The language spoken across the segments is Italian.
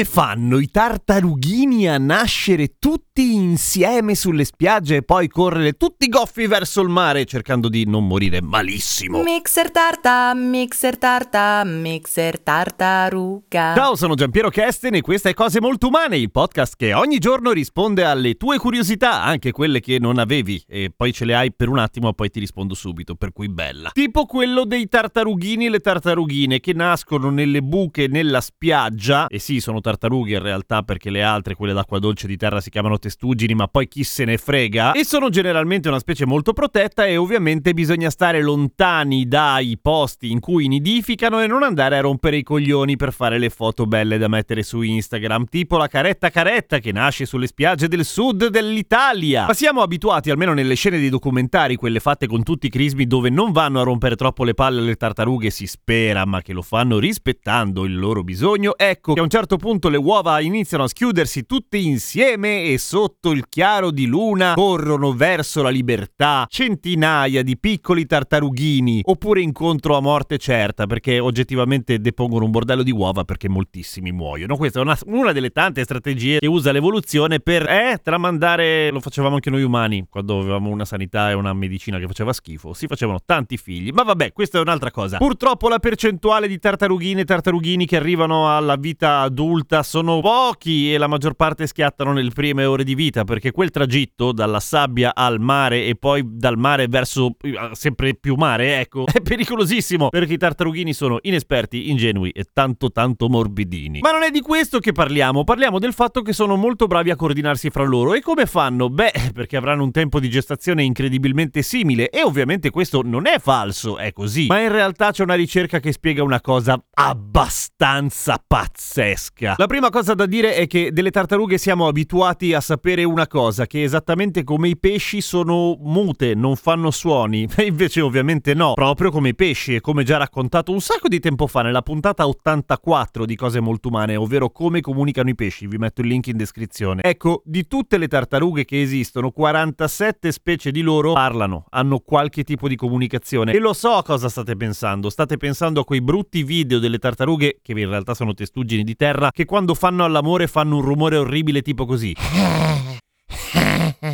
Come fanno i tartarughini a nascere tutti insieme sulle spiagge e poi correre tutti goffi verso il mare cercando di non morire malissimo? Mixer tarta, mixer tarta, mixer tartaruga. Ciao, sono Giampiero Kesten e questa è Cose Molto Umane, il podcast che ogni giorno risponde alle tue curiosità, anche quelle che non avevi, e poi ce le hai per un attimo e poi ti rispondo subito, per cui bella. Tipo quello dei tartarughini e le tartarughine che nascono nelle buche nella spiaggia, e sì, sono tartarughe in realtà perché le altre, quelle d'acqua dolce di terra, si chiamano testuggini, ma poi chi se ne frega, e sono generalmente una specie molto protetta e ovviamente bisogna stare lontani dai posti in cui nidificano e non andare a rompere i coglioni per fare le foto belle da mettere su Instagram, tipo la caretta caretta che nasce sulle spiagge del sud dell'Italia. Ma siamo abituati, almeno nelle scene dei documentari, quelle fatte con tutti i crismi dove non vanno a rompere troppo le palle alle tartarughe, si spera, ma che lo fanno rispettando il loro bisogno, ecco che a un certo punto le uova iniziano a schiudersi tutte insieme e sotto il chiaro di luna corrono verso la libertà centinaia di piccoli tartarughini, oppure incontro a morte certa, perché oggettivamente depongono un bordello di uova perché moltissimi muoiono. Questa è una, una delle tante strategie che usa l'evoluzione per eh, tramandare, lo facevamo anche noi umani, quando avevamo una sanità e una medicina che faceva schifo, si facevano tanti figli, ma vabbè, questa è un'altra cosa. Purtroppo la percentuale di tartarughine e tartarughini che arrivano alla vita adulta sono pochi e la maggior parte schiattano nelle prime ore di vita, perché quel tragitto dalla sabbia al mare e poi dal mare verso eh, sempre più mare, ecco, è pericolosissimo, perché i tartarughini sono inesperti, ingenui e tanto tanto morbidini. Ma non è di questo che parliamo, parliamo del fatto che sono molto bravi a coordinarsi fra loro e come fanno? Beh, perché avranno un tempo di gestazione incredibilmente simile e ovviamente questo non è falso, è così, ma in realtà c'è una ricerca che spiega una cosa abbastanza pazzesca. La prima cosa da dire è che delle tartarughe siamo abituati a sapere una cosa, che esattamente come i pesci sono mute, non fanno suoni, e invece ovviamente no, proprio come i pesci e come già raccontato un sacco di tempo fa nella puntata 84 di Cose Molto Umane, ovvero come comunicano i pesci, vi metto il link in descrizione. Ecco, di tutte le tartarughe che esistono, 47 specie di loro parlano, hanno qualche tipo di comunicazione. E lo so cosa state pensando, state pensando a quei brutti video delle tartarughe, che in realtà sono testuggini di terra, che quando fanno all'amore fanno un rumore orribile tipo così.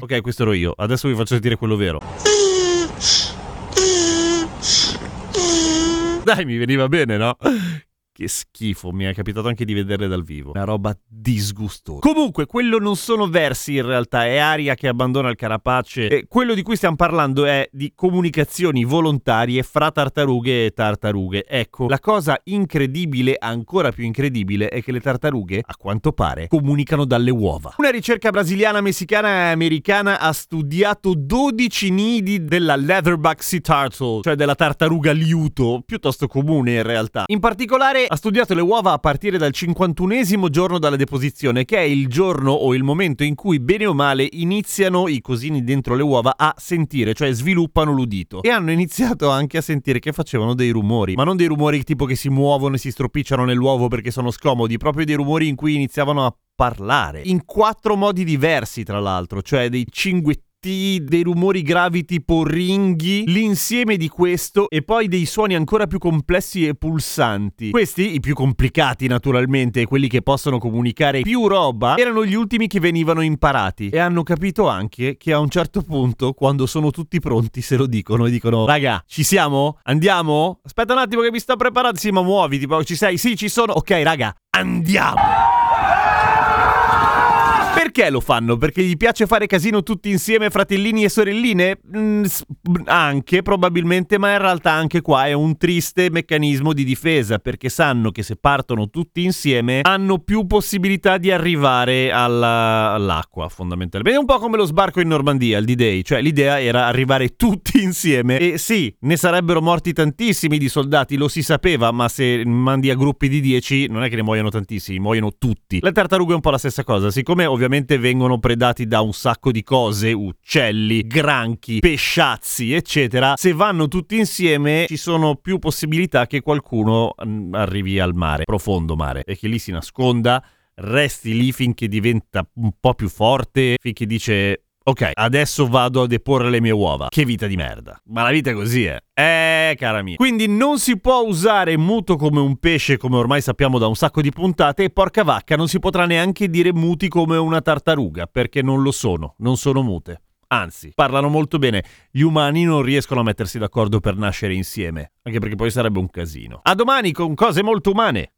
Ok, questo ero io, adesso vi faccio sentire quello vero. Dai, mi veniva bene, no? Che schifo, mi è capitato anche di vederle dal vivo. Una roba disgustosa. Comunque, quello non sono versi in realtà, è aria che abbandona il carapace. E quello di cui stiamo parlando è di comunicazioni volontarie fra tartarughe e tartarughe. Ecco, la cosa incredibile, ancora più incredibile, è che le tartarughe, a quanto pare, comunicano dalle uova. Una ricerca brasiliana, messicana e americana ha studiato 12 nidi della leatherback sea turtle, cioè della tartaruga liuto, piuttosto comune in realtà. In particolare ha studiato le uova a partire dal 51esimo giorno dalla deposizione, che è il giorno o il momento in cui bene o male iniziano i cosini dentro le uova a sentire, cioè sviluppano l'udito. E hanno iniziato anche a sentire che facevano dei rumori, ma non dei rumori tipo che si muovono e si stropicciano nell'uovo perché sono scomodi, proprio dei rumori in cui iniziavano a parlare. In quattro modi diversi, tra l'altro, cioè dei cinguettini dei rumori gravi tipo ringhi, l'insieme di questo e poi dei suoni ancora più complessi e pulsanti. Questi, i più complicati naturalmente, quelli che possono comunicare più roba, erano gli ultimi che venivano imparati e hanno capito anche che a un certo punto, quando sono tutti pronti, se lo dicono e dicono raga, ci siamo? Andiamo? Aspetta un attimo che mi sto preparando, sì ma muovi, tipo ci sei? Sì ci sono, ok raga, andiamo! Perché lo fanno? Perché gli piace fare casino tutti insieme, fratellini e sorelline? Mm, anche, probabilmente, ma in realtà anche qua è un triste meccanismo di difesa, perché sanno che se partono tutti insieme hanno più possibilità di arrivare alla, all'acqua, fondamentalmente. È un po' come lo sbarco in Normandia, il D-Day, cioè l'idea era arrivare tutti insieme e sì, ne sarebbero morti tantissimi di soldati, lo si sapeva, ma se mandi a gruppi di 10 non è che ne muoiono tantissimi, muoiono tutti. Le tartarughe è un po' la stessa cosa, siccome ovviamente vengono predati da un sacco di cose, uccelli, granchi, pesciazzi, eccetera, se vanno tutti insieme ci sono più possibilità che qualcuno mm, arrivi al mare, profondo mare, e che lì si nasconda, resti lì finché diventa un po' più forte, finché dice Ok, adesso vado a deporre le mie uova. Che vita di merda. Ma la vita è così, eh. Eh, cara mia. Quindi non si può usare muto come un pesce, come ormai sappiamo da un sacco di puntate, e porca vacca, non si potrà neanche dire muti come una tartaruga, perché non lo sono, non sono mute. Anzi, parlano molto bene. Gli umani non riescono a mettersi d'accordo per nascere insieme, anche perché poi sarebbe un casino. A domani con cose molto umane.